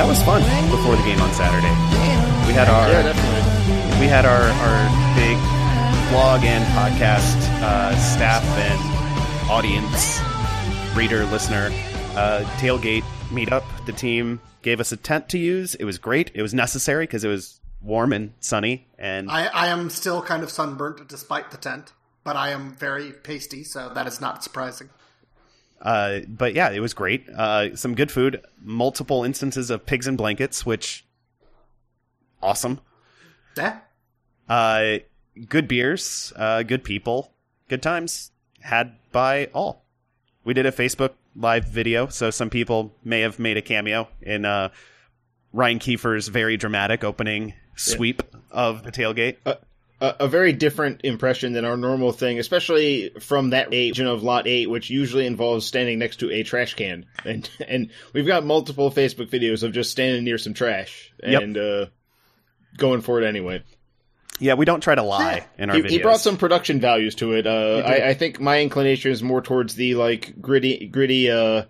That was fun before the game on Saturday. We had our Yeah, we had our, our big blog and podcast uh, staff and audience, reader, listener, uh, tailgate meetup. The team gave us a tent to use. It was great. It was necessary because it was warm and sunny. And I, I am still kind of sunburnt despite the tent, but I am very pasty, so that is not surprising. Uh, but yeah, it was great. Uh, some good food, multiple instances of pigs and blankets, which awesome. Yeah. Uh, good beers, uh, good people, good times had by all. We did a Facebook live video, so some people may have made a cameo in uh, Ryan Kiefer's very dramatic opening sweep of the tailgate. A, a very different impression than our normal thing, especially from that region of Lot 8, which usually involves standing next to a trash can. And and we've got multiple Facebook videos of just standing near some trash Yep. and uh, going for it anyway. Yeah, we don't try to lie in our He, videos. he brought some production values to it. Uh, I, I think my inclination is more towards the like gritty, gritty uh,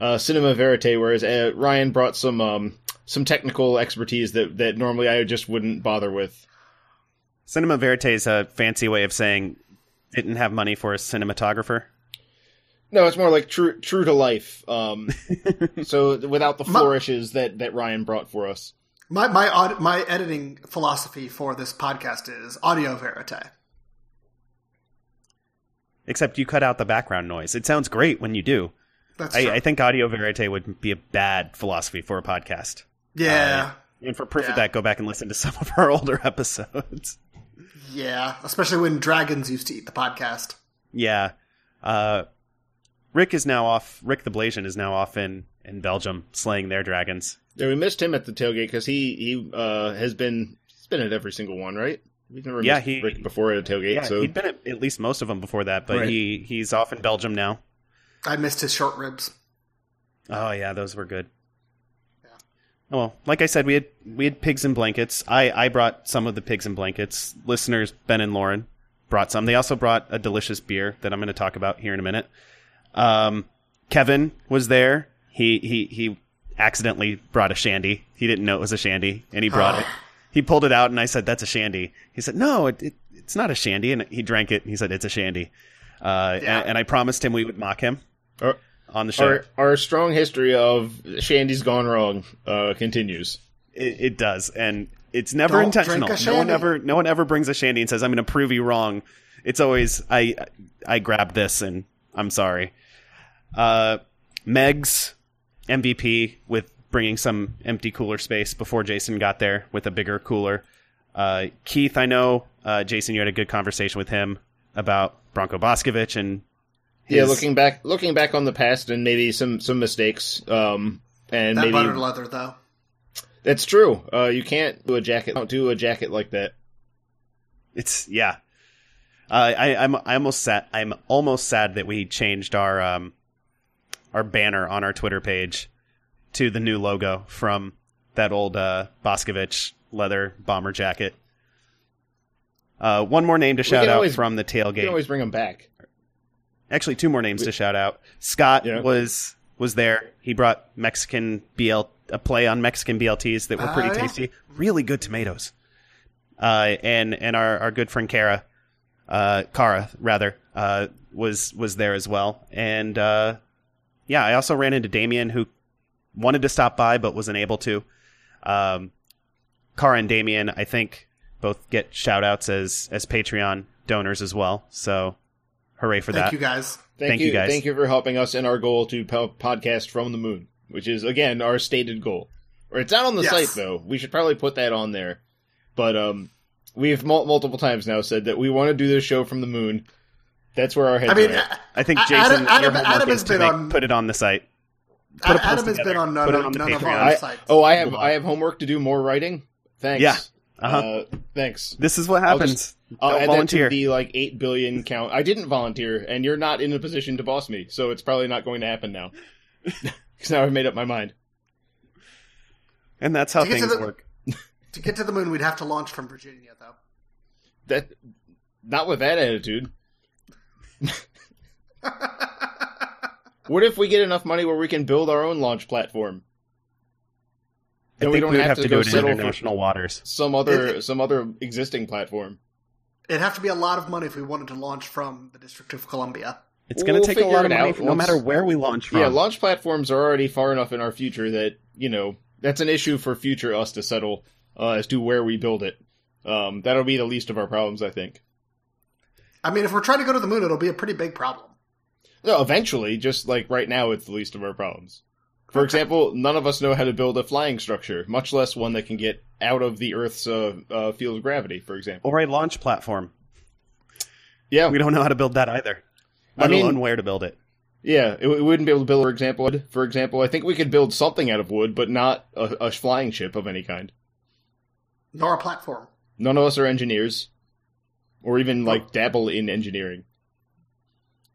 uh, cinema verite, whereas uh, Ryan brought some um, some technical expertise that that normally I just wouldn't bother with. Cinema Verite is a fancy way of saying didn't have money for a cinematographer. No, it's more like true true to life. Um, so without the My- flourishes that that Ryan brought for us. My my aud- my editing philosophy for this podcast is audio verite. Except you cut out the background noise. It sounds great when you do. That's true. I, I think audio verite would be a bad philosophy for a podcast. yeah, And for proof Yeah. of that, go back and listen to some of our older episodes. Yeah. Especially when dragons used to eat the podcast. yeah. Uh, Rick is now off. Rick the Blasian is now off in, in Belgium slaying their dragons. Yeah, we missed him at the tailgate because he he uh, has been he's been at every single one, right? We've never Yeah, missed he- Rick before at a tailgate. Yeah, so he'd been at, at least most of them before that, but Right. he he's off in Belgium now. I missed his short ribs. Oh yeah, those were good. Oh, well, like I said, we had we had pigs and blankets. I I brought some of the pigs and blankets. Listeners Ben and Lauren brought some. They also brought a delicious beer that I'm going to talk about here in a minute. Um, Kevin was there. He he he accidentally brought a shandy. He didn't know it was a shandy, and he brought it. He pulled it out, and I said, "That's a shandy." He said, "No, it, it, it's not a shandy." And he drank it. And he said, "It's a shandy." Uh, Yeah. and, and I promised him we would mock him our, on the show. our our strong history of Shandy's gone wrong uh, continues. It, it does, and it's never Don't intentional. drink a No one ever, no one ever brings a shandy and says, "I'm going to prove you wrong." It's always, "I, I grabbed this, and I'm sorry." Uh, Meg's MVP with bringing some empty cooler space before Jason got there with a bigger cooler. Uh, Keith, I know, uh, Jason, you had a good conversation with him about Bronco Boscovich and Yeah, looking back looking back on the past and maybe some some mistakes. Um, and That maybe buttered leather, though. that's true. Uh, you can't do a jacket. Don't do a jacket like that. It's yeah. Uh, I, I'm I almost sad. I'm almost sad that we changed our um our banner on our Twitter page to the new logo from that old uh, Boscovich leather bomber jacket. Uh, one more name to shout out always- from the You tailgate. can always bring them back. Actually, two more names to shout out. Scott Yeah. was was there. He brought Mexican BL a play on Mexican BLTs that were pretty yeah. tasty. Really good tomatoes. Uh, and and our, our good friend Kara, uh, Kara rather, uh, was was there as well. And uh, yeah, I also ran into Damien who wanted to stop by but wasn't able to. Um, Kara and Damien, I think, both get shout outs as as Patreon donors as well. So hooray for Thank that. Thank you guys. Thank, Thank you, you, guys. Thank you for helping us in our goal to po- podcast from the moon, which is again our stated goal. Or it's not on the Yes. site though. We should probably put that on there. But um, we've mul- multiple times now said that we want to do this show from the moon. That's where our heads I mean, are at. I think Jason, Adam- Adam- Adam has been make- on- put it on the site. Put Adam has been on none, put of- on the none of Patreon. our I, sites. oh, I have I have homework to do more writing. Thanks. Yeah. Uh-huh. Uh, thanks. This is what I'll happens. just- I'll Don't add volunteer. that to the like eight billion count. I didn't volunteer, and you're not in a position to boss me, so it's probably not going to happen now. Because now I've made up my mind. and that's how To get to things the- work. To get to the moon, we'd have to launch from Virginia, though. That not with that attitude. what if we get enough money where we can build our own launch platform? I Then think we we don't would have, have to, to do go it in settle for international waters. some other It- some other existing platform. It'd have to be a lot of money if we wanted to launch from the District of Columbia. It's going to We'll take a lot of money, out no matter where we launch from. Yeah, launch platforms are already far enough in our future that you know that's an issue for future us to settle uh, as to where we build it. Um, that'll be the least of our problems, I think. I mean, if we're trying to go to the moon, it'll be a pretty big problem. No, eventually, just like right now, it's the least of our problems. For example, none of us know how to build a flying structure, much less one that can get out of the Earth's uh, uh, field of gravity. For example, or a launch platform. yeah, We don't know how to build that either. I Let mean- alone where to build it. yeah, it, we wouldn't be able to build. For example, wood. for example, I think we could build something out of wood, but not a, a flying ship of any kind. Nor a platform. None of us are engineers, or even like dabble in engineering.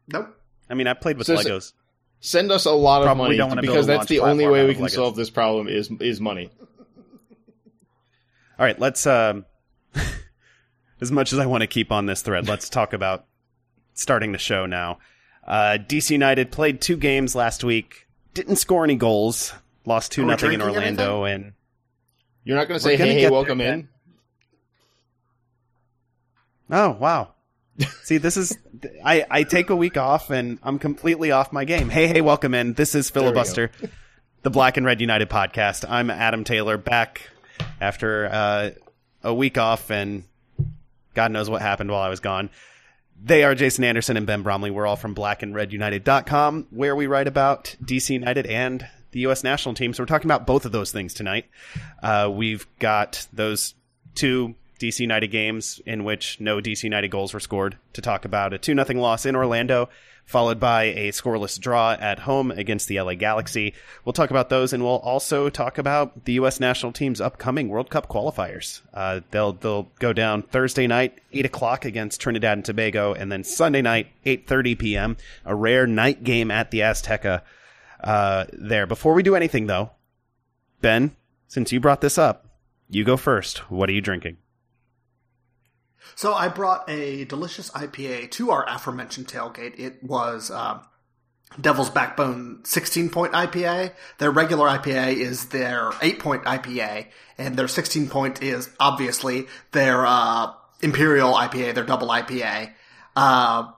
Nope. I mean, I played with So- so- Legos. Send us a lot of Probably money don't because that's the only way we can Legos. solve this problem is is money. All right, let's. Um, as much as I want to keep on this thread, let's talk about starting the show now. Uh, DC United played two games last week, didn't score any goals, lost two nothing in Orlando, and You're not going to say, "Hey, hey, welcome there, in." oh wow. See, this is I, I take a week off and I'm completely off my game. Hey, hey, welcome in. This is. Filibuster, the Black and Red United podcast. I'm Adam Taylor, back after uh, a week off, and God knows what happened while I was gone. They are Jason Anderson and Ben Bromley. We're all from blackandredunited.com, where we write about DC United and the U.S. national team. So we're talking about both of those things tonight. Uh, we've got those two DC United games in which no DC United goals were scored to talk about a 2 0 loss in Orlando, followed by a scoreless draw at home against the LA Galaxy. We'll talk about those and we'll also talk about the U.S. national team's upcoming World Cup qualifiers. Uh, they'll, they'll go down Thursday night, 8 o'clock against Trinidad and Tobago, and then Sunday night, 8.30 p.m., a rare night game at the Azteca uh, there. Before we do anything, though, Ben, since you brought this up, you go first. What are you drinking? So I brought a delicious IPA to our aforementioned tailgate. It was uh, Devil's Backbone 16 point IPA. Their regular IPA is their 8 point IPA, and their 16 point is obviously their uh, Imperial IPA, their double IPA. Uh,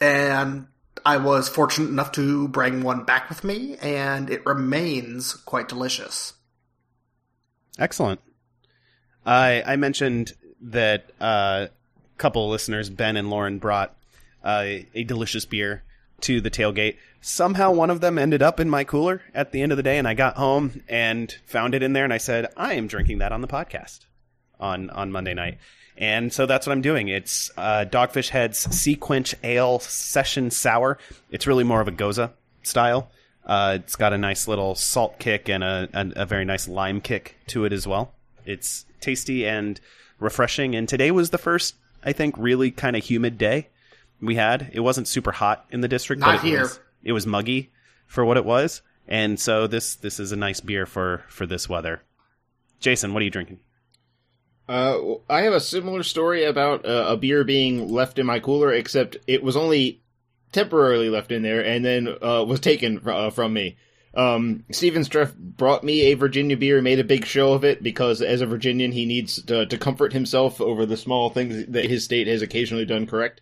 and I was fortunate enough to bring one back with me, and it remains quite delicious. Excellent. I I mentioned that uh, a couple of listeners, Ben and Lauren, brought uh, a delicious beer to the tailgate. Somehow, one of them ended up in my cooler at the end of the day, and I got home and found it in there, and I said, "I am drinking that on the podcast on on Monday night." And so that's what I'm doing. It's uh, Dogfish Head's Sea Quench Ale Session Sour. It's really more of a gose style. Uh, it's got a nice little salt kick and a, a, a very nice lime kick to it as well. It's tasty and refreshing. And today was the first, I think, really kind of humid day we had. It wasn't super hot in the district, Not but it here. was it was muggy for what it was. And so this this is a nice beer for for this weather. Jason, what are you drinking? Uh, I have a similar story about uh, a beer being left in my cooler, except it was only temporarily left in there and then uh, was taken uh, from me. Um, Steven Streff brought me a Virginia beer, and made a big show of it because as a Virginian, he needs to, to comfort himself over the small things that his state has occasionally done correct.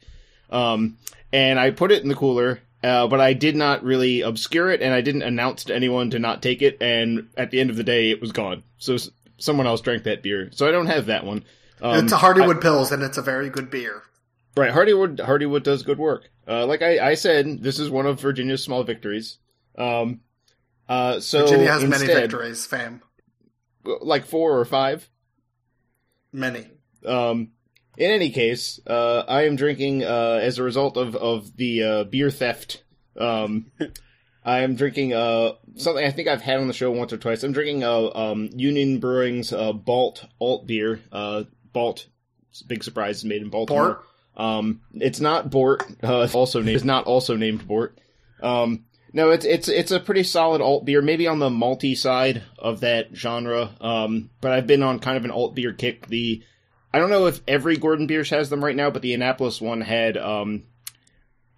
Um, and I put it in the cooler, uh, but I did not really obscure it, and I didn't announce to anyone to not take it. And at the end of the day, it was gone. So s- someone else drank that beer. So I don't have that one. Um, it's a Hardywood Pils, and it's a very good beer. Right, Hardywood Hardywood does good work. Uh, like I, I said, this is one of Virginia's small victories. Um, uh, so Virginia has many victories, fam. like four or five. Many. Um, In any case, uh, I am drinking uh, as a result of of the uh, beer theft. Um, I am drinking uh, something I think I've had on the show once or twice. I'm drinking uh, um, Union Brewing's uh, Balt Alt beer. Uh, Balt, big surprise, is made in Baltimore. Um, it's not Bort. Uh, it's also named. It's not also named Bort. Um, no, it's it's it's a pretty solid alt beer, maybe on the malty side of that genre. Um, but I've been on kind of an alt beer kick. The I don't know if every Gordon Biersch has them right now, but the Annapolis one had um,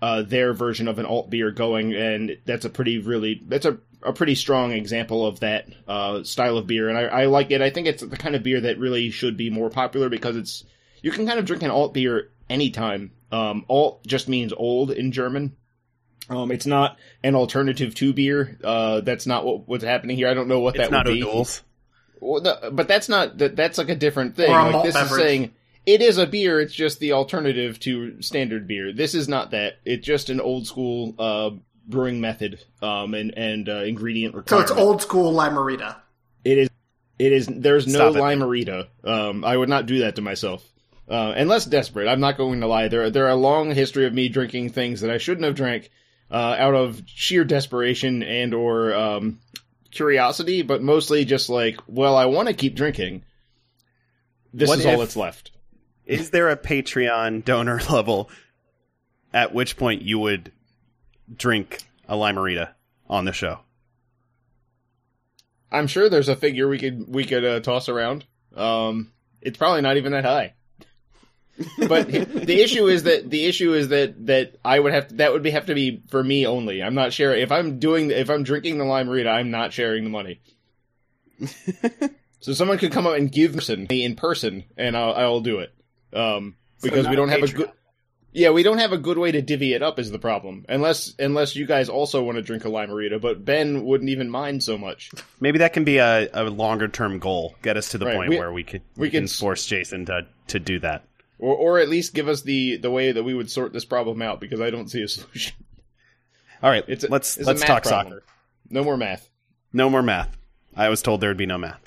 uh, their version of an alt beer going, and that's a pretty really that's a a pretty strong example of that uh, style of beer, and I, I like it. I think it's the kind of beer that really should be more popular because it's you can kind of drink an alt beer anytime. Um, alt just means old in German. Um, it's not an alternative to beer. Uh, that's not what, what's happening here. I don't know what It's that not would be. O'Doul's. Well, no, but that's not that. That's like a different thing. Or a Like malt this is saying it is a beer. It's just the alternative to standard beer. This is not that. It's just an old school uh, brewing method um, and and uh, ingredient requirement. So it's old school Limerita. It is. It is. There's no Stop limerita. Um, I would not do that to myself. Uh, unless desperate. I'm not going to lie. There, there are a long history of me drinking things that I shouldn't have drank uh, out of sheer desperation and or um, curiosity, but mostly just like, well, I want to keep drinking. This What is all that's left. Is there a Patreon donor level at which point you would drink a limerita on the show? I'm sure there's a figure we could we could uh, toss around. Um, it's probably not even that high. But the issue is that the issue is that that I would have to, that would be have to be for me only. I'm not sharing if I'm doing if I'm drinking the lime limerita, I'm not sharing the money. so someone could come up and give me in person, and I'll I'll do it. Um, because not we don't have a good. Yeah, we don't have a good way to divvy it up is the problem. Unless unless you guys also want to drink a limerita, but Ben wouldn't even mind so much. Maybe that can be a, a longer term goal. Get us to the Right, point we- where we could we we can can force Jason to to do that. Or or at least give us the the way that we would sort this problem out because I don't see a solution. All right, It's a, let's it's let's talk problem. soccer. No more math. No more math. I was told there would be no math.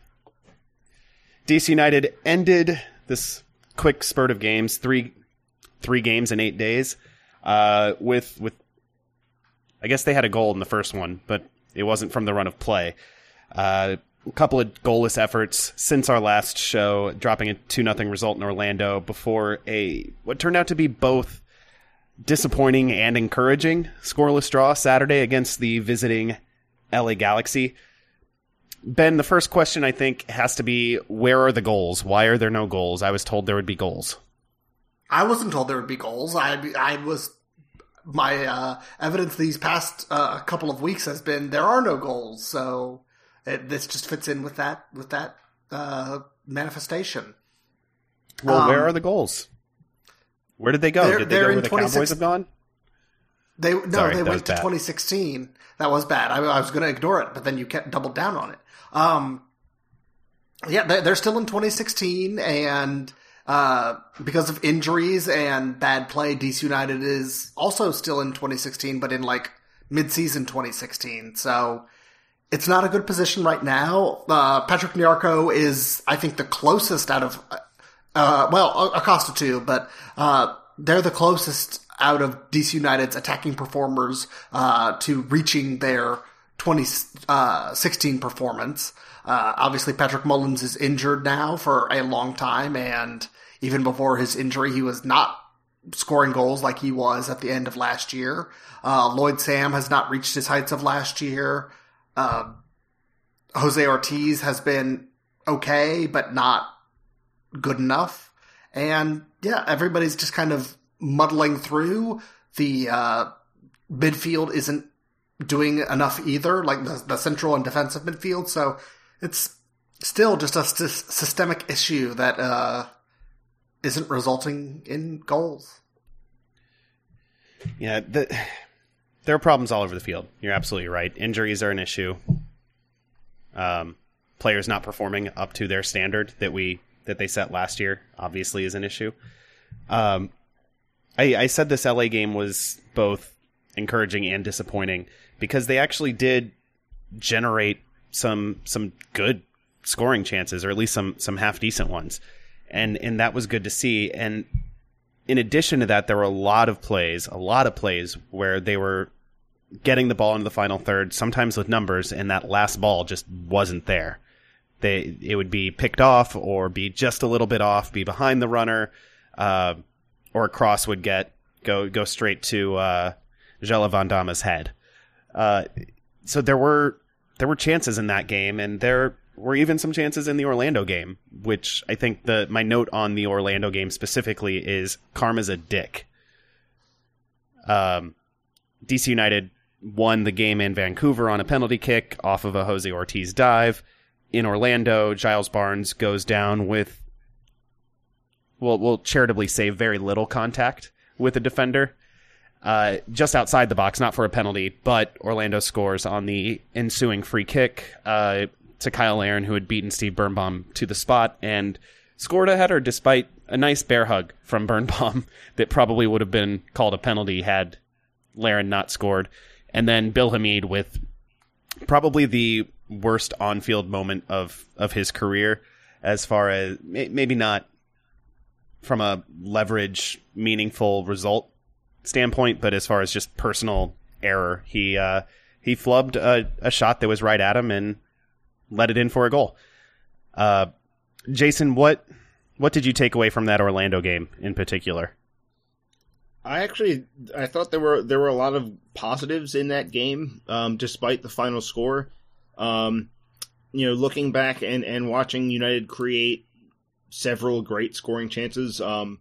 DC United ended this quick spurt of games, three three games in eight days, uh, with with I guess they had a goal in the first one, but it wasn't from the run of play. Uh, couple of goalless efforts since our last show, dropping a two nothing result in Orlando before a what turned out to be both disappointing and encouraging scoreless draw Saturday against the visiting LA Galaxy. Ben, the first question I think has to be where are the goals? Why are there no goals? I was told there would be goals. I wasn't told there would be goals. I I was my uh, evidence these past uh, couple of weeks has been there are no goals. So it, this just fits in with that with that uh, manifestation. Well, Um, where are the goals? Where did they go? They're, did they go where the Cowboys have gone? They no, Sorry, they went to bad. 2016. That was bad. I, I was going to ignore it, but then you kept doubled down on it. Um, yeah, they, they're still in 2016, and uh, because of injuries and bad play, DC United is also still in 2016, but in like mid-season 2016. So it's not a good position right now. Uh, Patrick Nyarko is, I think, the closest out of, uh, well, Acosta too, but uh, they're the closest out of DC United's attacking performers uh, to reaching their 2016 performance. Uh, obviously, Patrick Mullins is injured now for a long time, and even before his injury, he was not scoring goals like he was at the end of last year. Uh, Lloyd Sam has not reached his heights of last year. Uh, Jose Ortiz has been okay, but not good enough. And yeah, everybody's just kind of muddling through. The uh, midfield isn't doing enough either, like the, the central and defensive midfield. So it's still just a sys- systemic issue that uh, isn't resulting in goals. Yeah, the, there are problems all over the field. You're absolutely right. Injuries are an issue. Um, players not performing up to their standard that we that they set last year obviously is an issue. Um, I, I said this LA game was both encouraging and disappointing because they actually did generate some some good scoring chances, or at least some some half decent ones. and and that was good to see. And in addition to that, there were a lot of plays, a lot of plays where they were getting the ball into the final third, sometimes with numbers, and that last ball just wasn't there. They it would be picked off or be just a little bit off, be behind the runner, uh, or a cross would get go go straight to uh, Jelle Van Damme's head. Uh, so there were there were chances in that game, and there were even some chances in the Orlando game. Which I think the my note on the Orlando game specifically is Karma's a dick. Um, DC United won the game in Vancouver on a penalty kick off of a Jose Ortiz dive. In Orlando, Giles Barnes goes down with, well, we'll charitably say very little contact with a defender, uh, just outside the box, not for a penalty, but Orlando scores on the ensuing free kick uh, to Kyle Larin, who had beaten Steve Birnbaum to the spot and scored a header despite a nice bear hug from Birnbaum that probably would have been called a penalty had Larin not scored. And then Bill Hamid with probably the worst on-field moment of of his career, as far as maybe not from a leverage meaningful result standpoint, but as far as just personal error, he uh, he flubbed a, a shot that was right at him and let it in for a goal. Uh, Jason, what what did you take away from that Orlando game in particular? I actually I thought there were there were a lot of positives in that game, um, despite the final score. Um, you know, looking back and, and watching United create several great scoring chances. Um,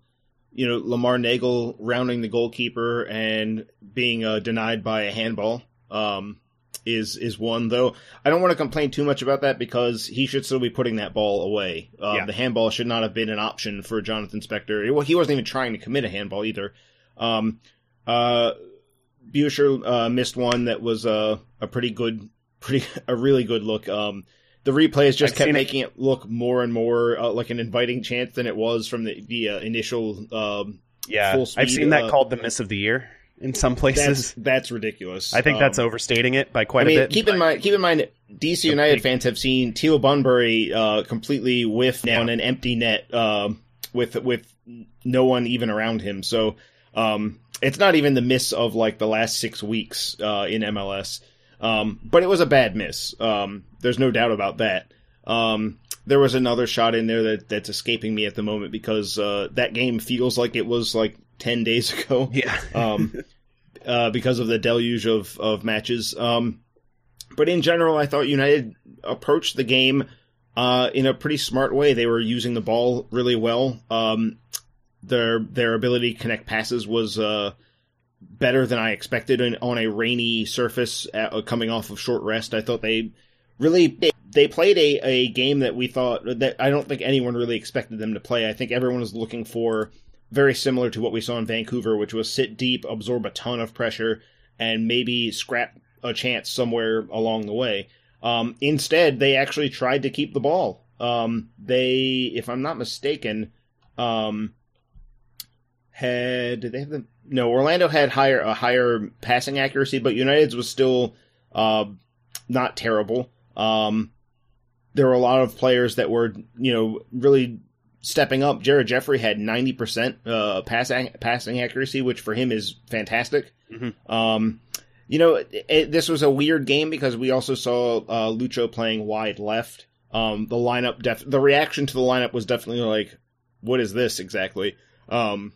you know, Lamar Neagle rounding the goalkeeper and being uh, denied by a handball um, is is one. Though I don't want to complain too much about that because he should still be putting that ball away. Uh, Yeah. The handball should not have been an option for Jonathan Spector. Well, he wasn't even trying to commit a handball either. Um, uh, Buescher uh, missed one that was uh, a pretty good, pretty a really good look. Um, the replays just I've kept seen it. making it look more and more uh, like an inviting chance than it was from the the uh, initial. Um, Yeah, Full I've seen that uh, called the miss of the year in some places. that's ridiculous. I think that's Um, overstating it by quite I mean, a bit. keep in mind, keep in mind, DC United big- fans have seen Teal Bunbury uh, completely whiff down an empty net um, with with no one even around him. So um, it's not even the miss of like the last six weeks uh, in MLS. Um, but it was a bad miss. Um, there's no doubt about that. Um, there was another shot in there that, that's escaping me at the moment because uh, that game feels like it was like ten days ago yeah, um, uh, because of the deluge of, of matches. Um, but in general, I thought United approached the game uh, in a pretty smart way. They were using the ball really well. Um, their their ability to connect passes was uh, better than I expected on, on a rainy surface uh, coming off of short rest. I thought they really they, played a, a game that we thought that I don't think anyone really expected them to play. I think everyone was looking for very similar to what we saw in Vancouver, which was sit deep, absorb a ton of pressure, and maybe scrap a chance somewhere along the way. Um, instead, they actually tried to keep the ball. Um, they, if I'm not mistaken, um, had did they have the no Orlando had higher a higher passing accuracy, but United's was still uh, not terrible. Um, there were a lot of players that were you know really stepping up. Jared Jeffrey had ninety percent uh, passing passing accuracy, which for him is fantastic. Mhm. Um, you know, it, it- this was a weird game because we also saw uh, Lucho playing wide left. Um, the lineup, def- the reaction to the lineup was definitely like, "What is this exactly?" Um,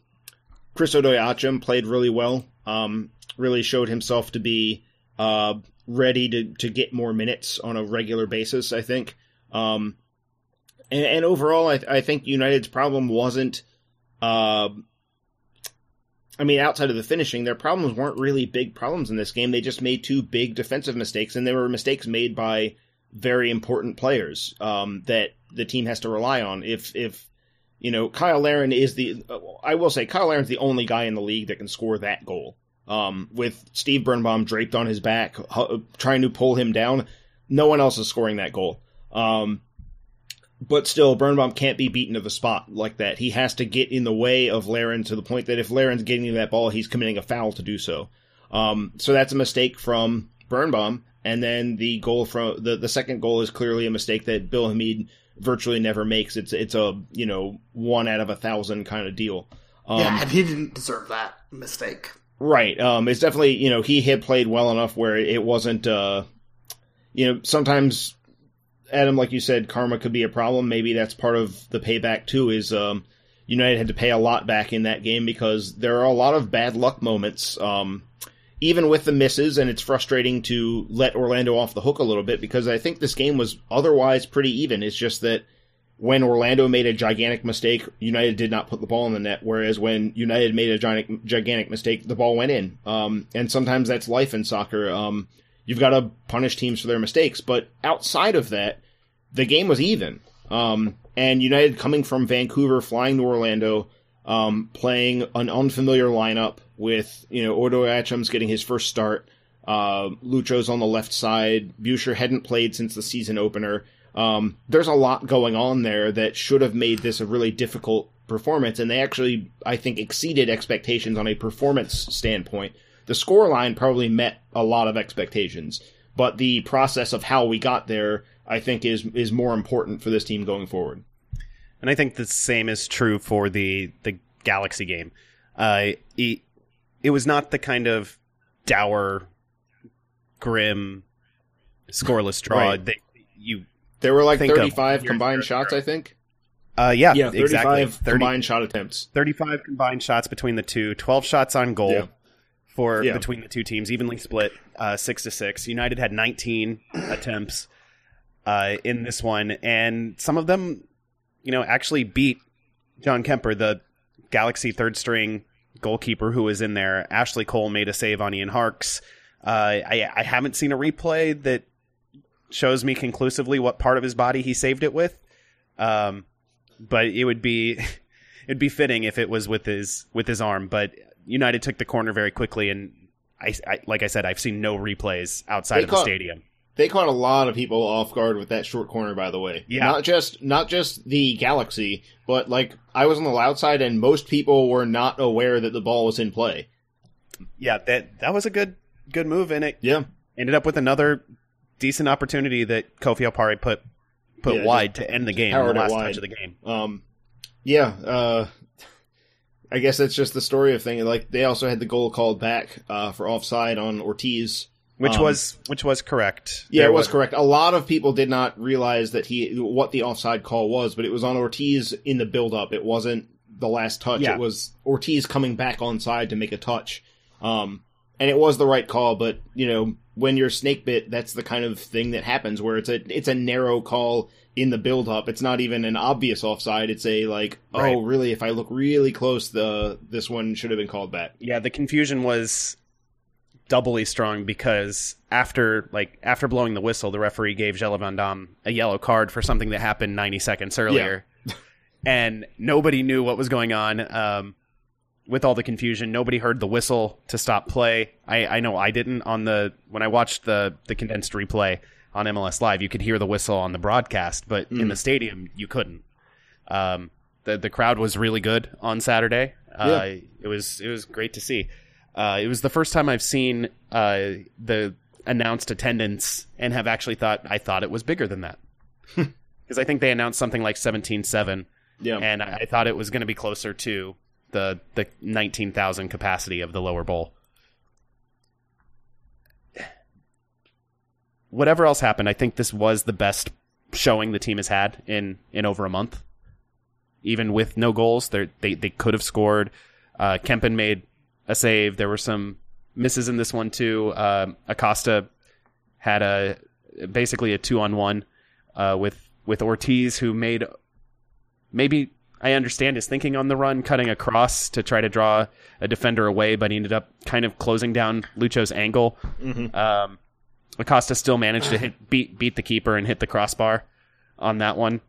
Chris Odoi-Atsem played really well. Um, really showed himself to be uh, ready to, to get more minutes on a regular basis. I think. Um, and, and overall, I, I think United's problem wasn't. Uh, I mean, outside of the finishing, their problems weren't really big problems in this game. They just made two big defensive mistakes, and they were mistakes made by very important players um, that the team has to rely on. If if you know, Kyle Larin is the. I will say, Kyle Larin's the only guy in the league that can score that goal. Um, with Steve Birnbaum draped on his back, trying to pull him down, no one else is scoring that goal. Um, but still, Birnbaum can't be beaten to the spot like that. He has to get in the way of Larin to the point that if Larin's getting that ball, he's committing a foul to do so. Um, so that's a mistake from Birnbaum. And then the goal from the, the second goal is clearly a mistake that Bill Hamid virtually never makes. It's it's a you know one out of a thousand kind of deal. Um, yeah, and he didn't deserve that mistake. Right. Um, it's definitely you know he had played well enough where it wasn't. Uh, you know, sometimes Adam, like you said, karma could be a problem. Maybe that's part of the payback too. Is um, United had to pay a lot back in that game because there are a lot of bad luck moments. Um, even with the misses, and it's frustrating to let Orlando off the hook a little bit because I think this game was otherwise pretty even. It's just that when Orlando made a gigantic mistake, United did not put the ball in the net, whereas when United made a gigantic, gigantic mistake, the ball went in. Um, and sometimes that's life in soccer. Um, you've got to punish teams for their mistakes, but outside of that, the game was even. Um, and United coming from Vancouver, flying to Orlando, um, playing an unfamiliar lineup with, you know, Odoi-Atsem's getting his first start. Uh, Lucho's on the left side. Buescher hadn't played since the season opener. Um, there's a lot going on there that should have made this a really difficult performance, and they actually, I think, exceeded expectations on a performance standpoint. The scoreline probably met a lot of expectations, but the process of how we got there, I think, is is more important for this team going forward. And I think the same is true for the the Galaxy game. Uh, it, it was not the kind of dour, grim, scoreless draw Right. that you. There were like Think 35 combined ago. shots, I think. Uh, yeah, Yeah, 35 exactly. 30, combined shot attempts. 35 combined shots between the two, 12 shots on goal Yeah. For Yeah. between the two teams, evenly split, uh, six to six. United had 19 attempts uh, in this one, and some of them, you know, actually beat John Kempin, the Galaxy third string goalkeeper who was in there. Ashley Cole made a save on Ian Harkes. Uh, I, I haven't seen a replay that shows me conclusively what part of his body he saved it with. Um, but it would be it'd be fitting if it was with his with his arm. But United took the corner very quickly, and I, I like I said, I've seen no replays outside They of the stadium. They caught a lot of people off guard with that short corner, by the way. Yeah. Not just not just the Galaxy, but like I was on the loud side, and most people were not aware that the ball was in play. Yeah, that that was a good good move, and it Yeah. ended up with another decent opportunity that Kofi Opare put put Yeah, wide to end the game, the last touch of the game. Um, yeah, uh, I guess that's just the story of thing. Like they also had the goal called back uh, for offside on Ortiz. Which Um, was which was correct. Yeah, There it was correct. A lot of people did not realize that he what the offside call was, but it was on Ortiz in the build up. It wasn't the last touch. Yeah. It was Ortiz coming back onside to make a touch. Um, and it was the right call, but you know, when you're snake bit, that's the kind of thing that happens where it's a it's a narrow call in the build up. It's not even an obvious offside. It's a like, Right. oh, really? If I look really close, the this one should have been called back. Yeah, the confusion was doubly strong because after like after blowing the whistle, the referee gave Jelle Van Damme a yellow card for something that happened 90 seconds earlier, and nobody knew what was going on. Um, with all the confusion, nobody heard the whistle to stop play. I, I know I didn't on the when I watched the the condensed replay on MLS Live. You could hear the whistle on the broadcast, but in the stadium you couldn't. Um, the the crowd was really good on Saturday. Uh, It was it was great to see. Uh, it was the first time I've seen uh, the announced attendance and have actually thought I thought it was bigger than that because I think they announced something like seventeen seven, Yeah, and I, I thought it was going to be closer to the the nineteen thousand capacity of the lower bowl. Whatever else happened, I think this was the best showing the team has had in in over a month. Even with no goals, they they could have scored. Uh, Kempin made a save. There were some misses in this one too. Um Acosta had a basically a two on one uh, with with Ortiz, who made maybe I understand his thinking on the run, cutting across to try to draw a defender away, but he ended up kind of closing down Lucho's angle. Um, Acosta still managed to hit beat beat the keeper and hit the crossbar on that one.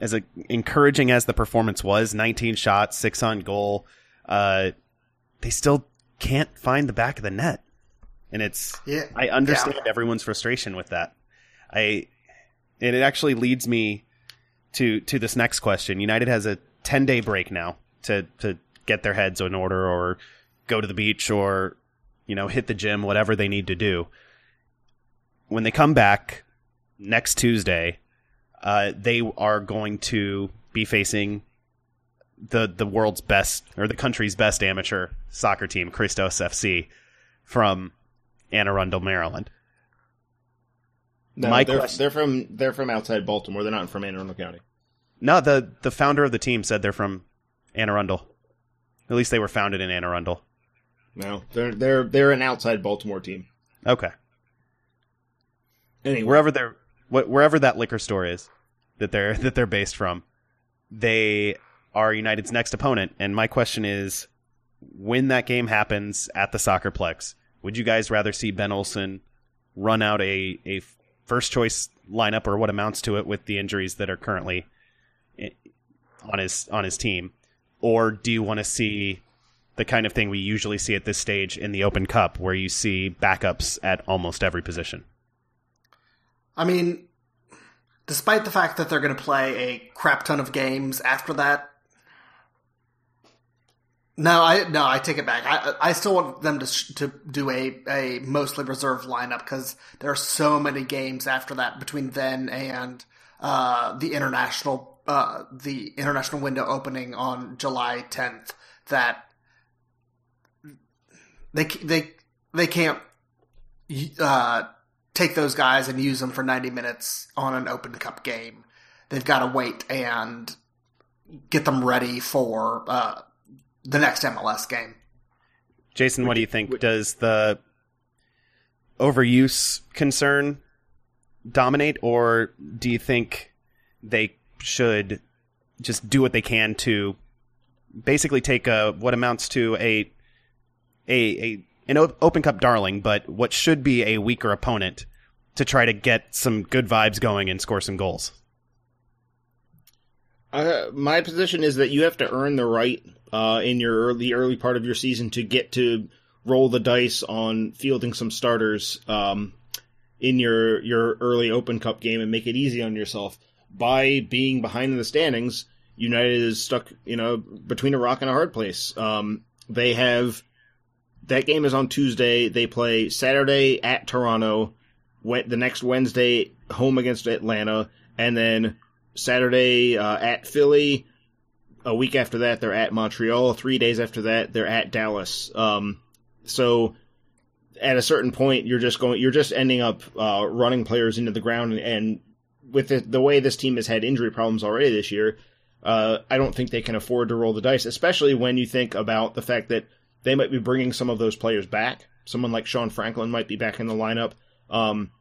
As a, encouraging as the performance was, 19 shots, six on goal, uh, they still can't find the back of the net, and it's Yeah, I understand everyone's frustration with that. I and it actually leads me to to this next question. United has a 10 day break now to to get their heads in order or go to the beach or you know hit the gym whatever they need to do. When they come back, next Tuesday, uh, they are going to be facing the the world's best or the country's best amateur soccer team, Christos FC, from Anne Arundel, Maryland. No, My they're, question- they're from they're from outside Baltimore. They're not from Anne Arundel County. No, the the founder of the team said they're from Anne Arundel. At least they were founded in Anne Arundel. No, they're they're they're an outside Baltimore team. Okay, Anyway, wherever they're wh- wherever that liquor store is that they're that they're based from, they are United's next opponent. And my question is, when that game happens at the Soccerplex, would you guys rather see Ben Olsen run out a a first choice lineup or what amounts to it with the injuries that are currently on his on his team, or do you want to see the kind of thing we usually see at this stage in the Open Cup, where you see backups at almost every position? I mean, despite the fact that they're going to play a crap ton of games after that, no, I no, I take it back. I I still want them to sh- to do a a mostly reserved lineup because there are so many games after that between then and uh, the international uh, the international window opening on July 10th that they they they can't uh, take those guys and use them for 90 minutes on an open cup game. They've got to wait and get them ready for uh, the next MLS game. Jason, what do you think? Does the overuse concern dominate, or do you think they should just do what they can to basically take a what amounts to a a, a an Open Cup darling, but what should be a weaker opponent to try to get some good vibes going and score some goals? Uh, my position is that you have to earn the right uh, in your early early part of your season to get to roll the dice on fielding some starters um, in your your early Open Cup game and make it easy on yourself by being behind in the standings. United is stuck, you know, between a rock and a hard place. Um, they have that game is on Tuesday. They play Saturday at Toronto. The next Wednesday home against Atlanta, and then Saturday uh, at Philly. A week after that, they're at Montreal. Three days after that, they're at Dallas. Um, so at a certain point, you're just going, you're just ending up uh, running players into the ground. And with the, the way this team has had injury problems already this year, uh, I don't think they can afford to roll the dice, especially when you think about the fact that they might be bringing some of those players back. Someone like Sean Franklin might be back in the lineup. Um,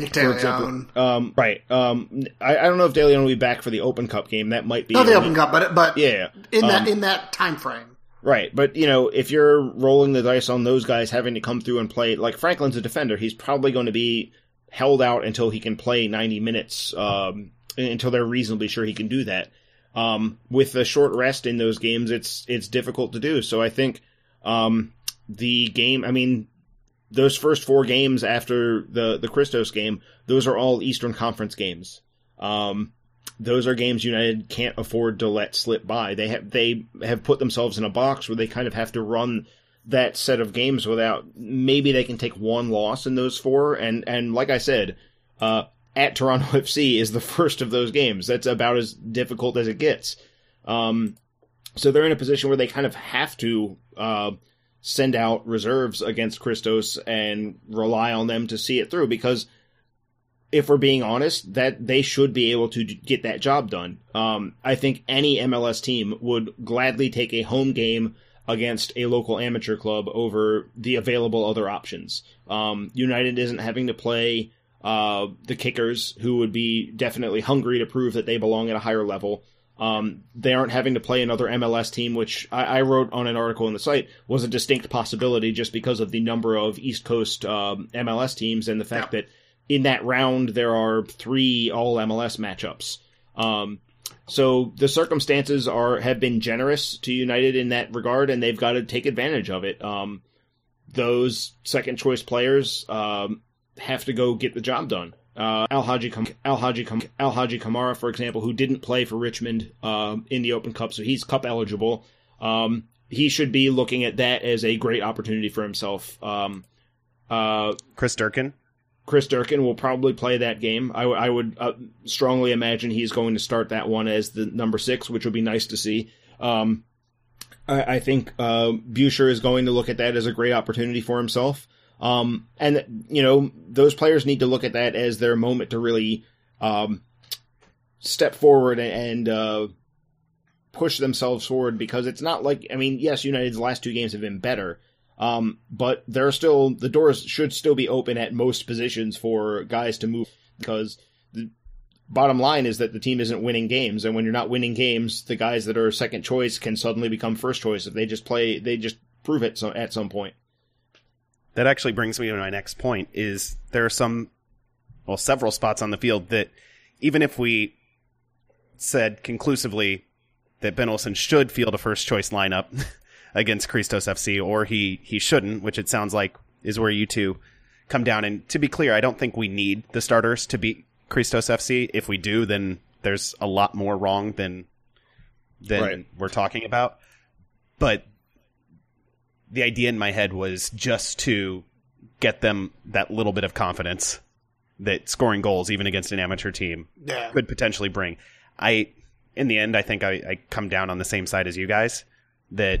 Nick example. DeLeon. Um, right. Um, I, I don't know if De Leon will be back for the Open Cup game. That might be Not the Open Cup, but but Yeah. in that Um, in that time frame. Right, but you know, if you're rolling the dice on those guys having to come through and play, like Franklin's a defender, he's probably going to be held out until he can play 90 minutes, um, until they're reasonably sure he can do that. Um, with a short rest in those games, it's it's difficult to do. So I think um, the game, I mean, those first four games after the the Christos game, those are all Eastern Conference games. Um, those are games United can't afford to let slip by. They have they have put themselves in a box where they kind of have to run that set of games without maybe they can take one loss in those four and and like I said, uh, at Toronto FC is the first of those games. That's about as difficult as it gets. Um, so they're in a position where they kind of have to uh, send out reserves against Christos and rely on them to see it through because if we're being honest, that they should be able to get that job done. Um, I think any MLS team would gladly take a home game against a local amateur club over the available other options. Um, United isn't having to play uh, the kickers, who would be definitely hungry to prove that they belong at a higher level. Um, they aren't having to play another MLS team, which I, I wrote on an article in the site was a distinct possibility just because of the number of East Coast um, MLS teams and the fact that in that round there are three all MLS matchups. Um, so the circumstances are have been generous to United in that regard, and they've got to take advantage of it. Um, those second choice players um, have to go get the job done. Uh, Al Haji Al Haji Al Haji Kamara, for example, who didn't play for Richmond um, in the Open Cup, so he's cup eligible. Um, he should be looking at that as a great opportunity for himself. Um, uh, Chris Durkin. Chris Durkin will probably play that game. I, would uh, strongly imagine he's going to start that one as the number six, which would be nice to see. Um, I, I think uh, is going to look at that as a great opportunity for himself. Um, and you know those players need to look at that as their moment to really um, step forward and uh, push themselves forward because it's not like I mean yes United's last two games have been better um, but there are still the doors should still be open at most positions for guys to move because the bottom line is that the team isn't winning games. And when you're not winning games the guys that are second choice can suddenly become first choice if they just play they just prove it so, at some point That actually brings me to my next point is there are some well several spots on the field that even if we said conclusively that Ben Olsen should field a first choice lineup against Christos FC or he he shouldn't, which it sounds like is where you two come down and to be clear, I don't think we need the starters to beat Christos FC. If we do, then there's a lot more wrong than than Right. we're talking about. But the idea in my head was just to get them that little bit of confidence that scoring goals, even against an amateur team, Yeah. could potentially bring. I, in the end, I think I, I come down on the same side as you guys that,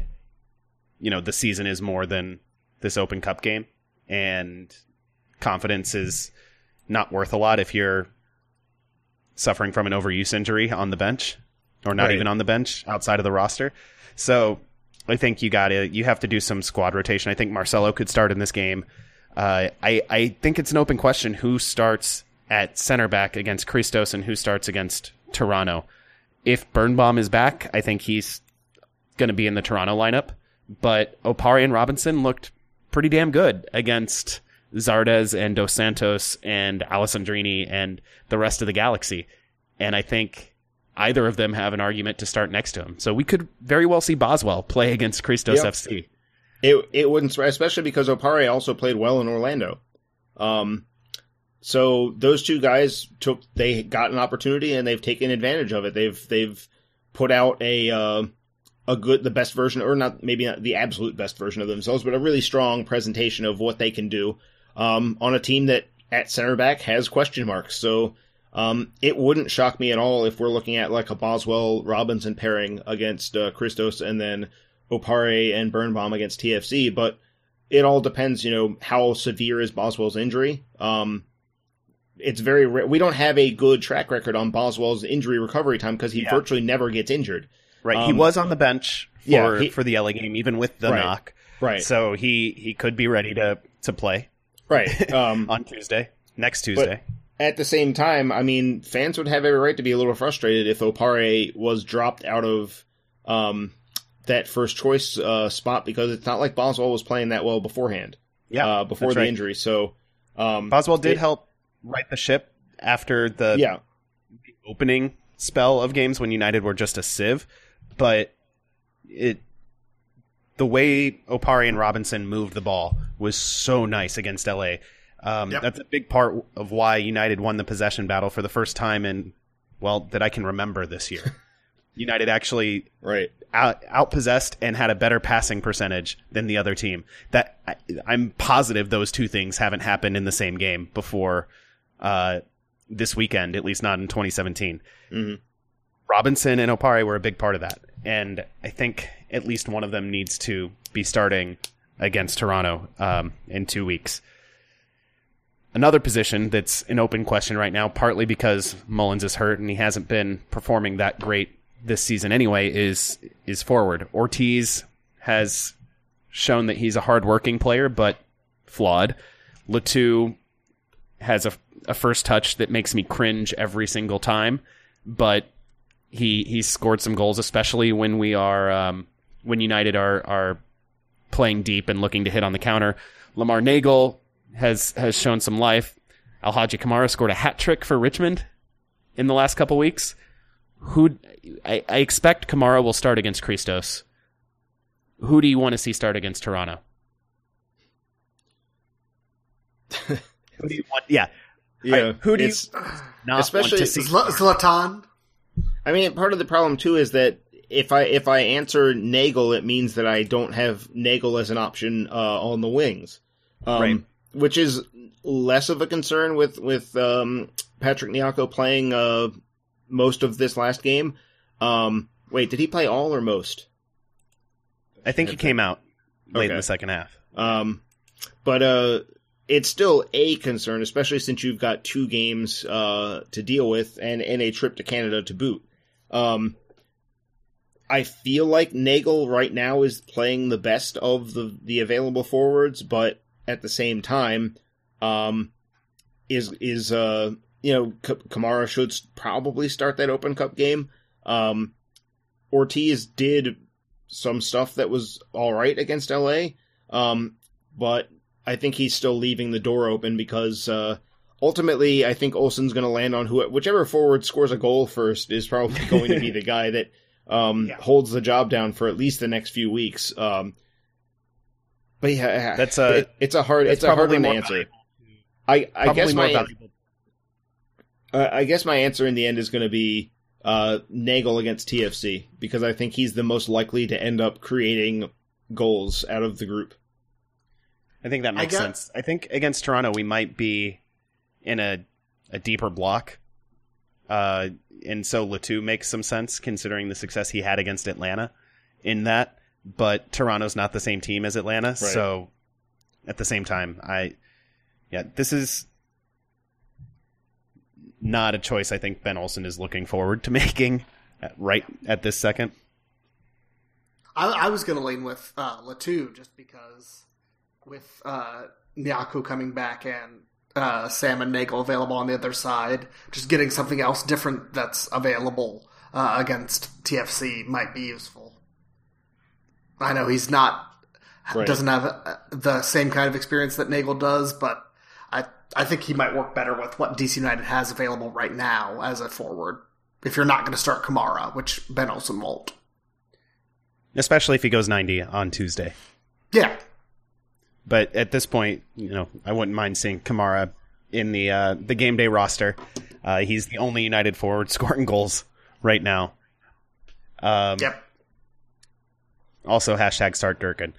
you know, the season is more than this Open Cup game, and confidence is not worth a lot if you're suffering from an overuse injury on the bench or not Right. even on the bench outside of the roster. So I think you got to you have to do some squad rotation. I think Marcelo could start in this game. Uh, I I think it's an open question who starts at center back against Christos and who starts against Toronto. If Birnbaum is back, I think he's going to be in the Toronto lineup. But Opare and Robinson looked pretty damn good against Zardes and Dos Santos and Alessandrini and the rest of the Galaxy. And I think either of them have an argument to start next to him. So we could very well see Boswell play against Christos Yep. FC. It it wouldn't especially because Opare also played well in Orlando. Um, so those two guys took they got an opportunity and they've taken advantage of it. They've they've put out a uh, a good the best version or not maybe not the absolute best version of themselves, but a really strong presentation of what they can do um, on a team that at center back has question marks. So um, it wouldn't shock me at all if we're looking at like a Boswell Robinson pairing against uh, Christos and then Opare and Birnbaum against TFC, but it all depends, you know, how severe is Boswell's injury. Um, it's very rare. We don't have a good track record on Boswell's injury recovery time because he Yeah. virtually never gets injured. Right. he Um, was on the bench for, yeah, he- for the LA game, even with the Right. knock. Right. So he, he could be ready to, to play Right. Um, on Tuesday, next Tuesday. At the same time, I mean, fans would have every right to be a little frustrated if Opare was dropped out of um, that first choice uh, spot because it's not like Boswell was playing that well beforehand. yeah. uh, before the right. injury. So um, Boswell did it- help right the ship after the Yeah, opening spell of games when United were just a sieve, but it the way Opare and Robinson moved the ball was so nice against LA. Um, Yep. That's a big part of why United won the possession battle for the first time in well that I can remember this year. United actually right. out outpossessed and had a better passing percentage than the other team. That I, I'm positive those two things haven't happened in the same game before uh, this weekend, at least not in 2017. Mhm. Robinson and Opare were a big part of that, and I think at least one of them needs to be starting against Toronto um, in two weeks. Another position that's an open question right now, partly because Mullins is hurt and he hasn't been performing that great this season anyway, is is forward. Ortiz has shown that he's a hardworking player, but flawed. Le Toux has a, a first touch that makes me cringe every single time, but he he's scored some goals, especially when we are um, when United are are playing deep and looking to hit on the counter. Lamar Neagle has has shown some life. Alhaji Kamara scored a hat trick for Richmond in the last couple weeks. Who I, I expect Kamara will start against Christos. Who do you want to see start against Toronto? who do you want? Yeah, Yeah, Right, who do you- not Especially- want to see. Zlatan. I mean, part of the problem too is that if I if I answer Neagle, it means that I don't have Neagle as an option uh, on the wings, um, Right. Which is less of a concern with with um, Patrick Nyarko playing uh, most of this last game. Um, wait, did he play all or most? I think he came out late in the second half. Um, but uh, it's still a concern, especially since you've got two games uh, to deal with and, and a trip to Canada to boot. Um, I feel like Neagle right now is playing the best of the, the available forwards, but at the same time, um, is is uh you know K- Kamara should probably start that Open Cup game. Um, Ortiz did some stuff that was all right against LA, um, but I think he's still leaving the door open because uh, ultimately I think Olsen's going to land on who whichever forward scores a goal first is probably going to be the guy that um, Yeah. holds the job down for at least the next few weeks. Um, but yeah, That's a- it- it's a hard that's it's a hard one to more answer. I I Probably guess my valuable. I guess my answer in the end is going to be uh, Neagle against TFC because I think he's the most likely to end up creating goals out of the group. I think that I makes got- sense. I think against Toronto we might be in a a deeper block. Uh, and so Le Toux makes some sense considering the success he had against Atlanta in that. But Toronto's not the same team as Atlanta, so at the same time, I yeah, this is not a choice I think Ben Olsen is looking forward to making at, right at this second. I, I was going to lean with uh, Le Toux just because with uh, Nyarko coming back and uh, Sam and Neagle available on the other side, just getting something else different that's available uh, against TFC might be useful. I know he's not Right. doesn't have uh, the same kind of experience that Neagle does, but I I think he might work better with what DC United has available right now as a forward. If you're not going to start Kamara, which Ben Olsen won't. Especially if he goes 90 on Tuesday. Yeah, But at this point, you know, I wouldn't mind seeing Kamara in the uh, the game day roster. Uh, he's the only United forward scoring goals right now. Um, yep. Also, hashtag start Durkin.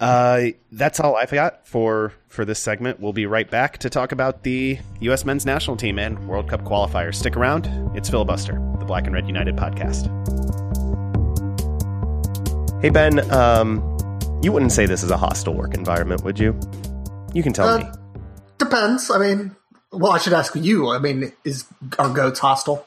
Uh, that's all I've got for for this segment. We'll be right back to talk about the U.S. men's national team and World Cup qualifiers. Stick around. It's Filibuster, the Black and Red United podcast. Hey Ben, um, you wouldn't say this is a hostile work environment, would you? You can tell Uh, me. Depends. I mean, well, I should ask you. I mean, is are goats hostile?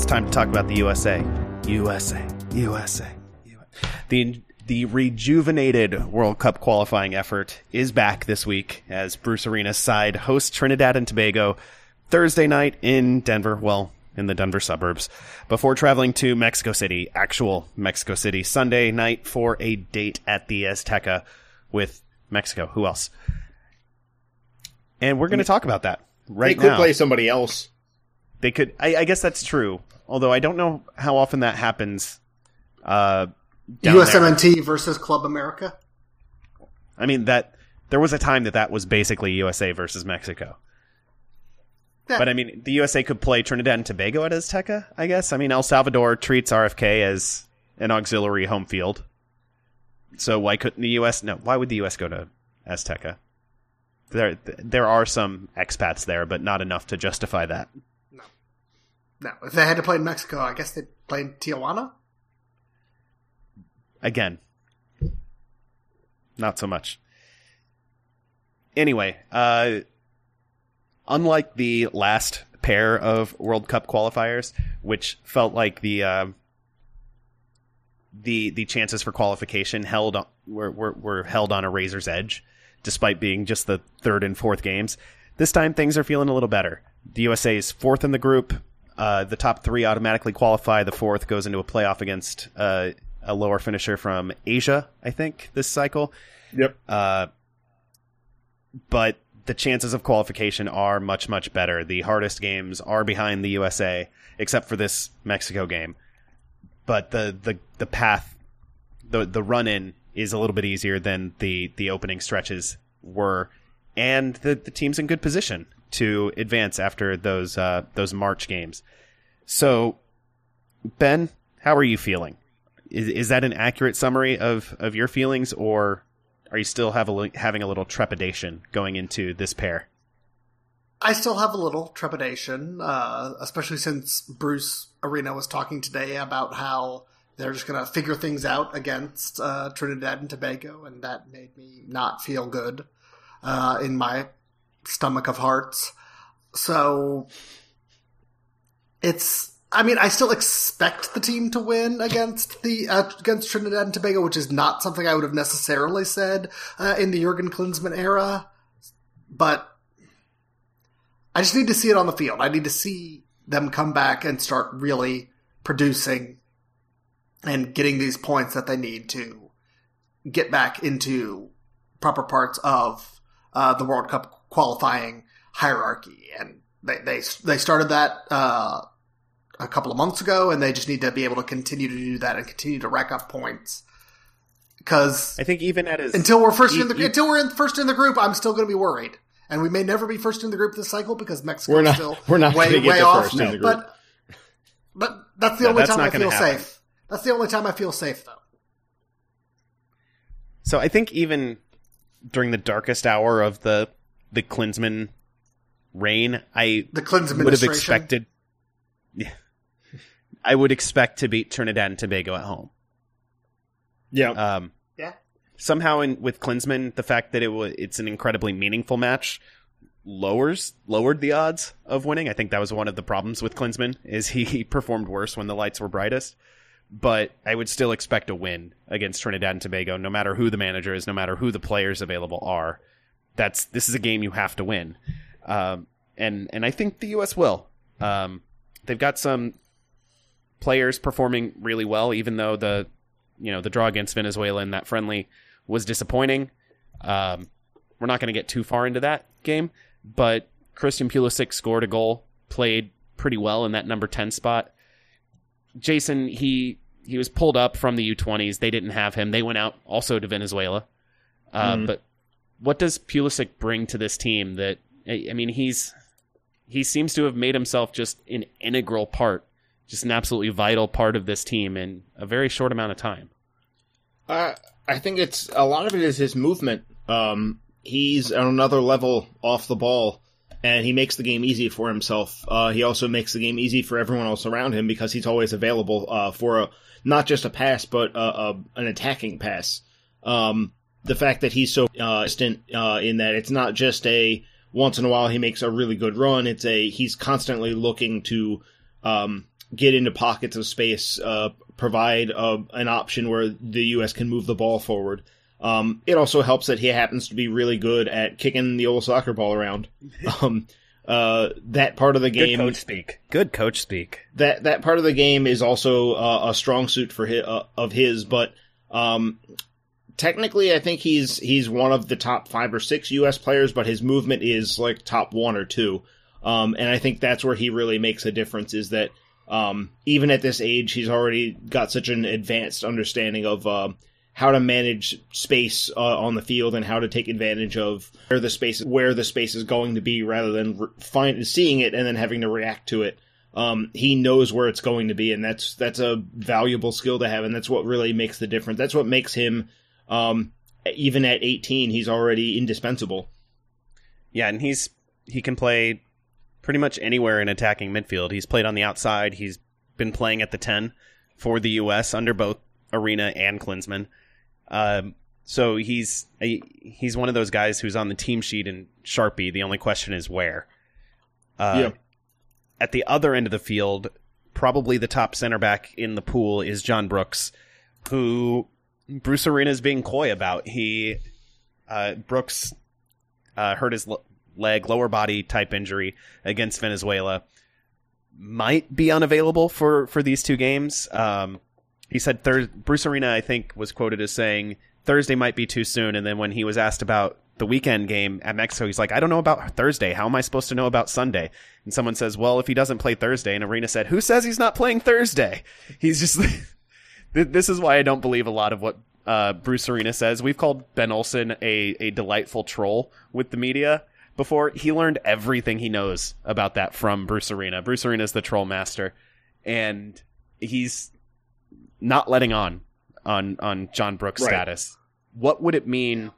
It's time to talk about the USA. USA. USA. The the rejuvenated World Cup qualifying effort is back this week as Bruce Arena's side hosts Trinidad and Tobago Thursday night in Denver, well, in the Denver suburbs, before traveling to Mexico City, actual Mexico City, Sunday night for a date at the Azteca with Mexico. Who else? And we're going to talk about that right they could now. play somebody else. They could. I, I guess that's true. Although I don't know how often that happens. Uh, down there. Versus Club America. I mean that there was a time that that was basically USA versus Mexico. Yeah. But I mean, the USA could play Trinidad and Tobago at Azteca. I guess. I mean, El Salvador treats RFK as an auxiliary home field. So why couldn't the U.S. No, why would the U.S. go to Azteca? There, there are some expats there, but not enough to justify that. No, if they had to play in Mexico, I guess they'd play in Tijuana. Again, not so much. Anyway, uh, unlike the last pair of World Cup qualifiers, which felt like the uh, the the chances for qualification held on, were, were were held on a razor's edge, despite being just the third and fourth games. This time things are feeling a little better. The USA is fourth in the group. Uh, the top three automatically qualify. The fourth goes into a playoff against uh, a lower finisher from Asia, I think, this cycle. Yep. Uh, but the chances of qualification are much, much better. The hardest games are behind the USA, except for this Mexico game. But the, the, the path, the, the run in is a little bit easier than the, the opening stretches were. And the, the team's in good position to advance after those, uh, those March games. So, Ben, how are you feeling? Is, is that an accurate summary of, of your feelings, or are you still have a, having a little trepidation going into this pair? I still have a little trepidation, uh, especially since Bruce Arena was talking today about how they're just going to figure things out against uh, Trinidad and Tobago, and that made me not feel good uh, in my stomach of hearts. So it's. I mean, I still expect the team to win against the uh, against Trinidad and Tobago, which is not something I would have necessarily said uh, in the Jurgen Klinsmann era. But I just need to see it on the field. I need to see them come back and start really producing and getting these points that they need to get back into proper parts of uh, the World Cup qualifying hierarchy. And they they they started that uh, a couple of months ago, and they just need to be able to continue to do that and continue to rack up points. Because I think even at his until we're first in the until we're in first in the group, I'm still going to be worried, and we may never be first in the group this cycle because Mexico We're not- still we're not way get way to off. first in the group. But but that's the No, only that's time I feel happen. safe. That's the only time I feel safe, though. So I think even during the darkest hour of the the Klinsmann reign, I The Clinton would have administration. expected. Yeah, I would expect to beat Trinidad and Tobago at home. Yeah. Um, Yeah. somehow, in with Klinsmann, the fact that it was it's an incredibly meaningful match lowers lowered the odds of winning. I think that was one of the problems with Klinsmann is he, he performed worse when the lights were brightest. But I would still expect a win against Trinidad and Tobago, no matter who the manager is, no matter who the players available are. That's this is a game you have to win, um, and and I think the U.S. will. Um, they've got some players performing really well, even though the you know the draw against Venezuela in that friendly was disappointing. Um, we're not going to get too far into that game, but Christian Pulisic scored a goal, played pretty well in that number ten spot. Jason, he he was pulled up from the U20s. They didn't have him. They went out also to Venezuela. Uh, Mhm. But what does Pulisic bring to this team? That I mean, he's he seems to have made himself just an integral part, just an absolutely vital part of this team in a very short amount of time. Uh, I think it's a lot of it is his movement. Um, he's on another level off the ball, and he makes the game easy for himself. Uh, he also makes the game easy for everyone else around him because he's always available uh, for a, not just a pass, but a, a, an attacking pass. Um, the fact that he's so uh, instant uh, in that it's not just a once in a while he makes a really good run. It's a he's constantly looking to um, get into pockets of space, uh, provide uh, an option where the U.S. can move the ball forward. Um, it also helps that he happens to be really good at kicking the old soccer ball around. Um, uh, that part of the Good game, coach speak. Good coach speak. that that part of the game is also uh, a strong suit for his, uh, of his, but um, technically, I think he's he's one of the top five or six U.S. players, but his movement is like top one or two, um, and I think that's where he really makes a difference. Is that um, even at this age, he's already got such an advanced understanding of. Uh, how to manage space uh, on the field and how to take advantage of where the space where the space is going to be rather than re- find seeing it and then having to react to it um, he knows where it's going to be, and that's that's a valuable skill to have, and that's what really makes the difference. That's what makes him Um, even at 18, he's already indispensable. Yeah, and he's he can play pretty much anywhere in attacking midfield. He's played on the outside. He's been playing at the 10 for the U.S. under both Arena and Klinsmann. Um, so he's a, he's one of those guys who's on the team sheet in Sharpie. The only question is where. Uh, Yeah. At the other end of the field, probably the top center back in the pool is John Brooks, who Bruce Arena is being coy about. He uh, Brooks uh, hurt his l- leg, lower body type injury against Venezuela. Might be unavailable for for these two games. Um, he said Thurs Bruce Arena, I think, was quoted as saying Thursday might be too soon. And then when he was asked about the weekend game at Mexico, he's like, I don't know about Thursday. How am I supposed to know about Sunday? And someone says, Well, if he doesn't play Thursday, and Arena said, Who says he's not playing Thursday? He's just. Th- this is why I don't believe a lot of what uh, Bruce Arena says. We've called Ben Olsen a, a delightful troll with the media before. He learned everything he knows about that from Bruce Arena. Bruce Arena is the troll master, and he's not letting on on on John Brooks' Right. status. What would it mean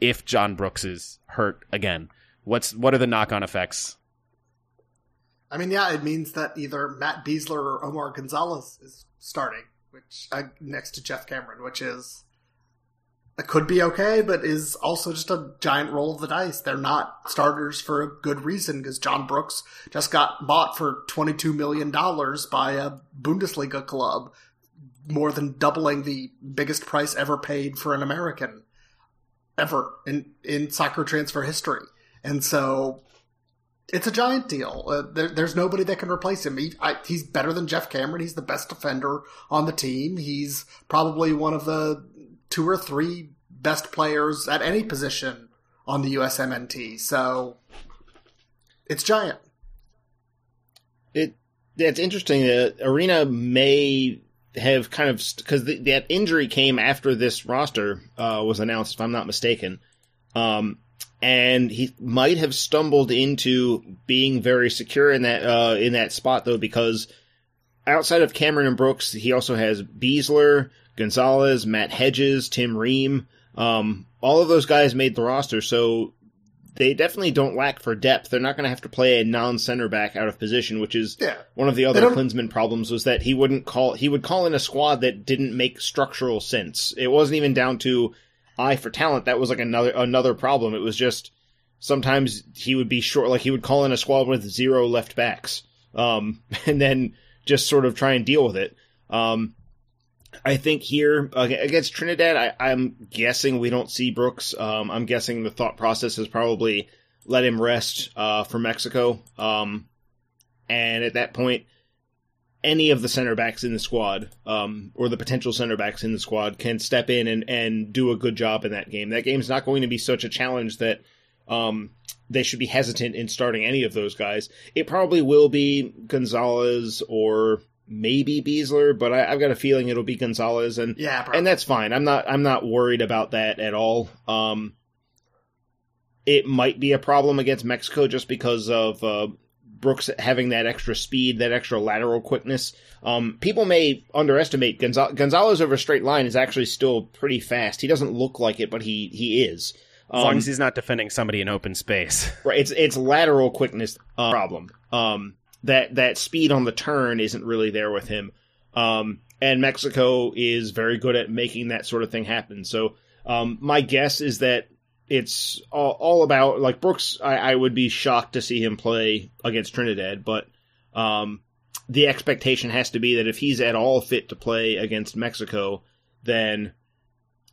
if John Brooks is hurt again? What's what are the knock on effects? I mean, yeah, it means that either Matt Besler or Omar Gonzalez is starting, which uh, next to Geoff Cameron, which is could be okay, but is also just a giant roll of the dice. They're not starters for a good reason because John Brooks just got bought for twenty two million dollars by a Bundesliga club, more than doubling the biggest price ever paid for an American ever in in soccer transfer history. And so it's a giant deal. Uh, there, there's nobody that can replace him. He, I, he's better than Geoff Cameron. He's the best defender on the team. He's probably one of the two or three best players at any position on the USMNT. So it's giant. It that's interesting. that Arena may have kind of because that injury came after this roster uh, was announced, if I'm not mistaken. Um, and he might have stumbled into being very secure in that uh, in that spot though, because outside of Cameron and Brooks, he also has Besler, Gonzalez, Matt Hedges, Tim Ream. Um, all of those guys made the roster, so they definitely don't lack for depth. They're not going to have to play a non-center back out of position, which is Yeah. one of the other Klinsmann problems was that he wouldn't call he would call in a squad that didn't make structural sense. It wasn't even down to eye for talent. That was like another another problem. It was just sometimes he would be short like he would call in a squad with zero left backs. Um and then just sort of try and deal with it. Um I think here against Trinidad, I, I'm guessing we don't see Brooks. Um, I'm guessing the thought process is probably let him rest uh, for Mexico. Um, and at that point, any of the center backs in the squad, um, or the potential center backs in the squad, can step in and, and do a good job in that game. That game's not going to be such a challenge that um, they should be hesitant in starting any of those guys. It probably will be Gonzalez or maybe Besler, but I, I've got a feeling it'll be Gonzalez, and Yeah, probably. and that's fine. I'm not I'm not worried about that at all. Um, it might be a problem against Mexico just because of uh, Brooks having that extra speed, that extra lateral quickness. Um, people may underestimate Gonza- Gonzalez over a straight line is actually still pretty fast. He doesn't look like it, but he he is. As long Um, as he's not defending somebody in open space. Right, it's it's lateral quickness uh, problem. Um, that that speed on the turn isn't really there with him. Um, and Mexico is very good at making that sort of thing happen. So um, my guess is that it's all, all about like Brooks. I, I would be shocked to see him play against Trinidad, but um, the expectation has to be that if he's at all fit to play against Mexico, then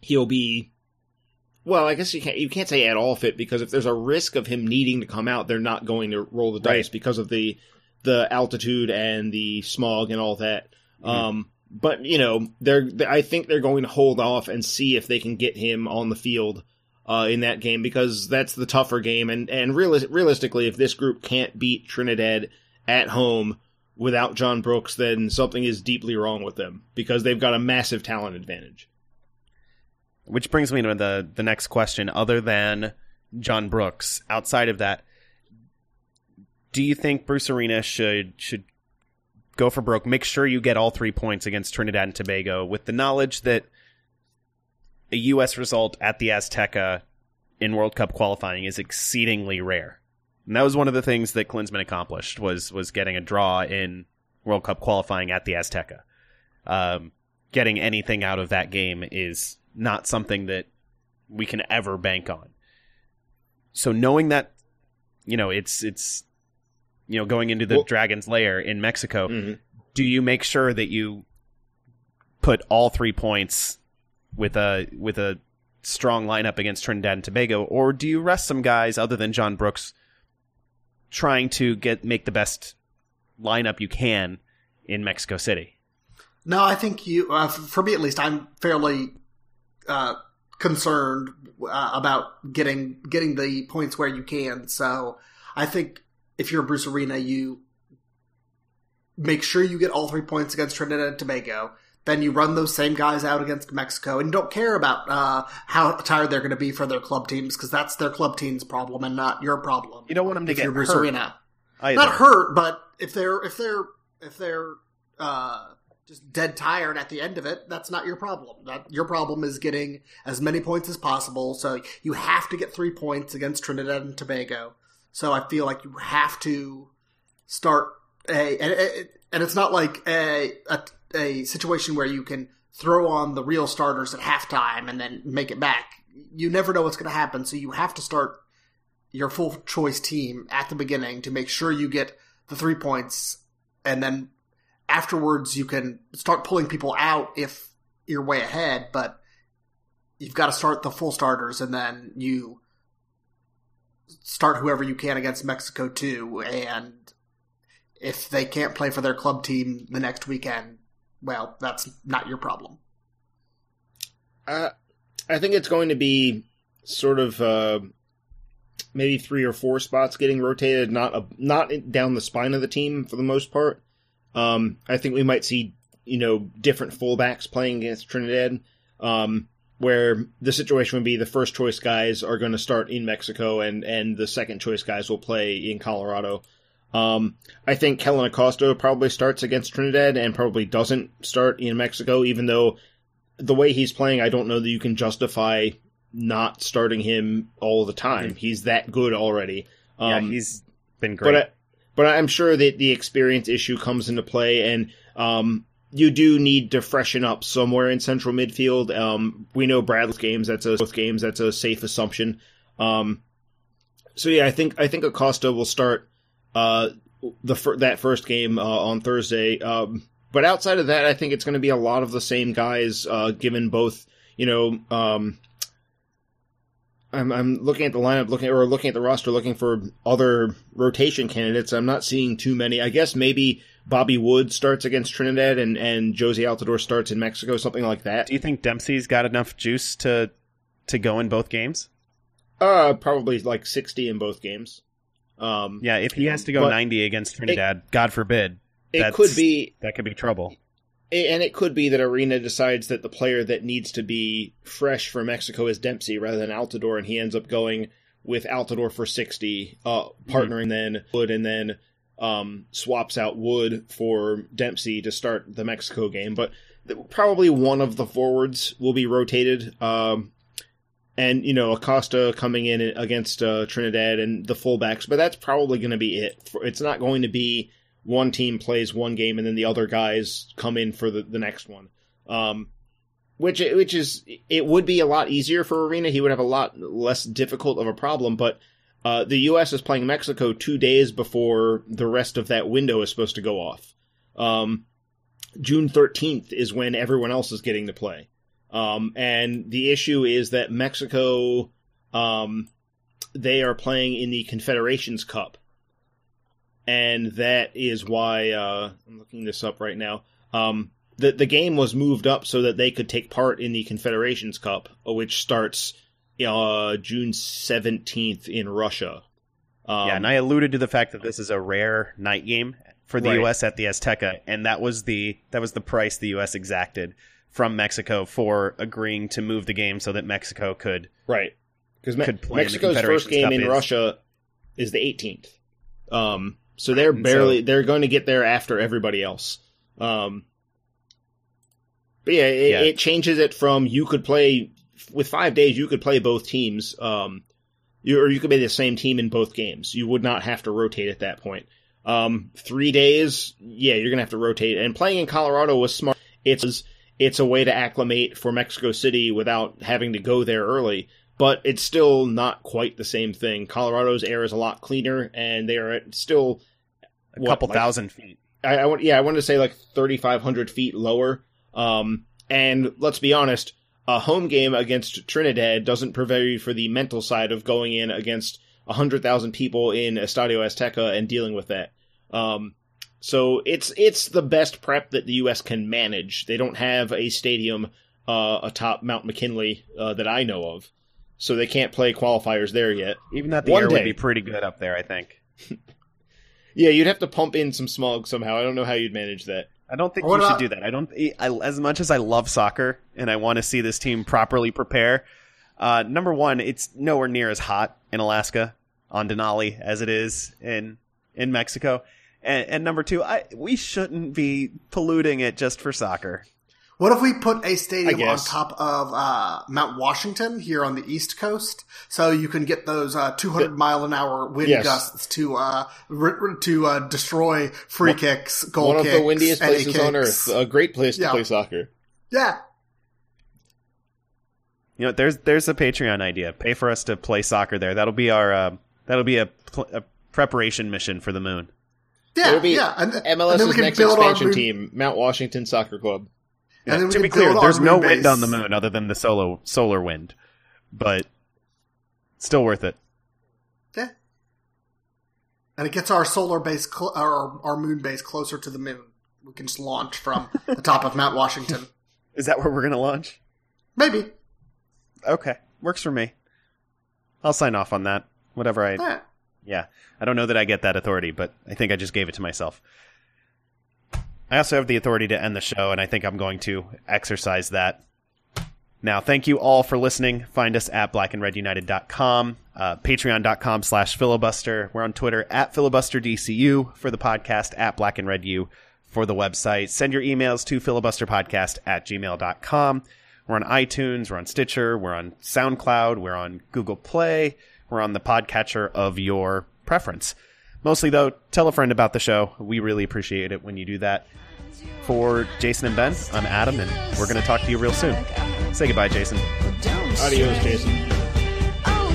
he'll be well, I guess you can't you can't say at all fit because if there's a risk of him needing to come out, they're not going to roll the dice because of the the altitude and the smog and all that. Um, but you know, they're I think they're going to hold off and see if they can get him on the field uh, in that game because that's the tougher game. And and realis- realistically, if this group can't beat Trinidad at home without John Brooks, then something is deeply wrong with them because they've got a massive talent advantage. Which brings me to the the next question. Other than John Brooks, outside of that, do you think Bruce Arena should should go for broke? Make sure you get all three points against Trinidad and Tobago, with the knowledge that a U.S. result at the Azteca in World Cup qualifying is exceedingly rare. And that was one of the things that Klinsmann accomplished was was getting a draw in World Cup qualifying at the Azteca. Um, getting anything out of that game is not something that we can ever bank on. So knowing that, you know, it's it's you know going into the Well- Dragon's Lair in Mexico, Mhm. do you make sure that you put all three points with a with a strong lineup against Trinidad and Tobago, or do you rest some guys other than John Brooks, trying to get make the best lineup you can in Mexico City? No, I think you, uh, for me at least, I'm fairly uh, concerned uh, about getting getting the points where you can. So I think if you're Bruce Arena, you make sure you get all three points against Trinidad and Tobago. Then you run those same guys out against Mexico, and you don't care about uh, how tired they're going to be for their club teams because that's their club team's problem and not your problem. You don't want them to get hurt. Arena Either. not hurt, but if they're if they're if they're uh, just dead tired at the end of it, that's not your problem. That your problem is getting as many points as possible. So you have to get three points against Trinidad and Tobago. So I feel like you have to start a and, and- and it's not like a, a a situation where you can throw on the real starters at halftime and then make it back. You never know what's going to happen, so you have to start your full choice team at the beginning to make sure you get the three points, and then afterwards you can start pulling people out if you're way ahead. But you've got to start the full starters, and then you start whoever you can against Mexico too. And if they can't play for their club team the next weekend, well, that's not your problem. Uh, I think it's going to be sort of uh, maybe three or four spots getting rotated, not a, not down the spine of the team for the most part. Um, I think we might see you know different fullbacks playing against Trinidad, um, where the situation would be the first choice guys are going to start in Mexico, and and the second choice guys will play in Colorado. Um, I think Kellyn Acosta probably starts against Trinidad and probably doesn't start in Mexico, even though the way he's playing, I don't know that you can justify not starting him all the time. He's that good already. yeah, Um, he's been great. but I, but I'm sure that the experience issue comes into play, and um, you do need to freshen up somewhere in central midfield. Um, we know Bradley's games; that's a both games. That's a safe assumption. Um, so yeah, I think I think Acosta will start uh, the fir- that first game uh, on Thursday. Um, but outside of that, I think it's going to be a lot of the same guys, uh, given both you know. Um, I'm, I'm looking at the lineup, looking or looking at the roster, looking for other rotation candidates. I'm not seeing too many. I guess maybe Bobby Wood starts against Trinidad and and Jozy Altidore starts in Mexico, something like that. Do you think Dempsey's got enough juice to to go in both games? Uh, probably like 60 in both games. Um, Yeah, if he has to go But 90 against Trinidad, God forbid, it could be that could be trouble. and it could be that Arena decides that the player that needs to be fresh for Mexico is Dempsey rather than Altidore, and he ends up going with Altidore for sixty, uh, partnering then Wood, and then um, swaps out Wood for Dempsey to start the Mexico game. But th- probably one of the forwards will be rotated. Um, and you know Acosta coming in against uh, Trinidad and the fullbacks, but that's probably going to be it. It's not going to be one team plays one game and then the other guys come in for the, the next one. Um, which which is it would be a lot easier for Arena. He would have a lot less difficult of a problem, but uh, the U.S. is playing Mexico two days before the rest of that window is supposed to go off. Um, June thirteenth is when everyone else is getting to play, um, and the issue is that Mexico, um, they are playing in the Confederations Cup, and that is why uh, I'm looking this up right now. Um, the the game was moved up so that they could take part in the Confederations Cup, which starts uh, June seventeenth in Russia. Um, yeah, and I alluded to the fact that this is a rare night game for the Right. U.S. at the Azteca, and that was the that was the price the U.S. exacted from Mexico for agreeing to move the game so that Mexico could. right because could play in the Mexico's first game Cup in is- Russia is the eighteenth. Um, so they're And barely so- they're going to get there after everybody else. Um, but yeah it, Yeah. it changes it from you could play with five days, you could play both teams. Um, you, or you could be the same team in both games. You would not have to rotate at that point. Um, three days, yeah, you're gonna have to rotate. And playing in Colorado was smart. It's it's a way to acclimate for Mexico City without having to go there early. But it's still not quite the same thing. Colorado's air is a lot cleaner, and they are still A what, couple like- thousand feet. I, I want, yeah, I wanted to say like 3,500 feet lower. Um, and let's be honest, a home game against Trinidad doesn't prepare you for the mental side of going in against 100,000 people in Estadio Azteca and dealing with that. Um, so it's it's the best prep that the U.S. can manage. They don't have a stadium uh, atop Mount McKinley uh, that I know of, so they can't play qualifiers there yet. Even that the One air day. would be pretty good up there, I think. Yeah, you'd have to pump in some smog somehow. I don't know how you'd manage that. I don't think What you should do that. I don't. I, as much as I love soccer and I want to see this team properly prepare, uh, number one, it's nowhere near as hot in Alaska on Denali as it is in in Mexico, and, and number two, I we shouldn't be polluting it just for soccer. What if we put a stadium on top of uh, Mount Washington here on the East Coast, so you can get those uh, 200 mile an hour wind Yes. gusts to uh, r- r- to uh, destroy free kicks, goal One of the windiest any places on earth. A great place to play soccer. Yeah, You know, there's there's a Patreon idea. Pay for us to play soccer there. That'll be our uh, that'll be a, pl- a preparation mission for the moon. Yeah, It'll be yeah. And, and MLS's can next expansion team, Mount Washington Soccer Club. And then to be clear, there's no moon wind on the moon other than the solo solar wind, but still worth it. Yeah. And it gets our solar base, cl- our our moon base closer to the moon. We can just launch from the top of Mount Washington. Is that where we're gonna launch? Maybe. Okay, works for me. I'll sign off on that. Whatever I, Yeah. Yeah, I don't know that I get that authority, but I think I just gave it to myself. I also have the authority to end the show, and I think I'm going to exercise that. Now, thank you all for listening. Find us at blackandredunited.com, uh, patreon.com slash filibuster. We're on Twitter at filibusterdcu for the podcast, at black and red U for the website. Send your emails to filibusterpodcast at gmail.com. We're on iTunes, we're on Stitcher, we're on SoundCloud, we're on Google Play, we're on the podcatcher of your preference. Mostly, though, tell a friend about the show. We really appreciate it when you do that. For Jason and Ben, I'm Adam, and we're going to talk to you real soon. Say goodbye, Jason. Adios, Jason. Oh,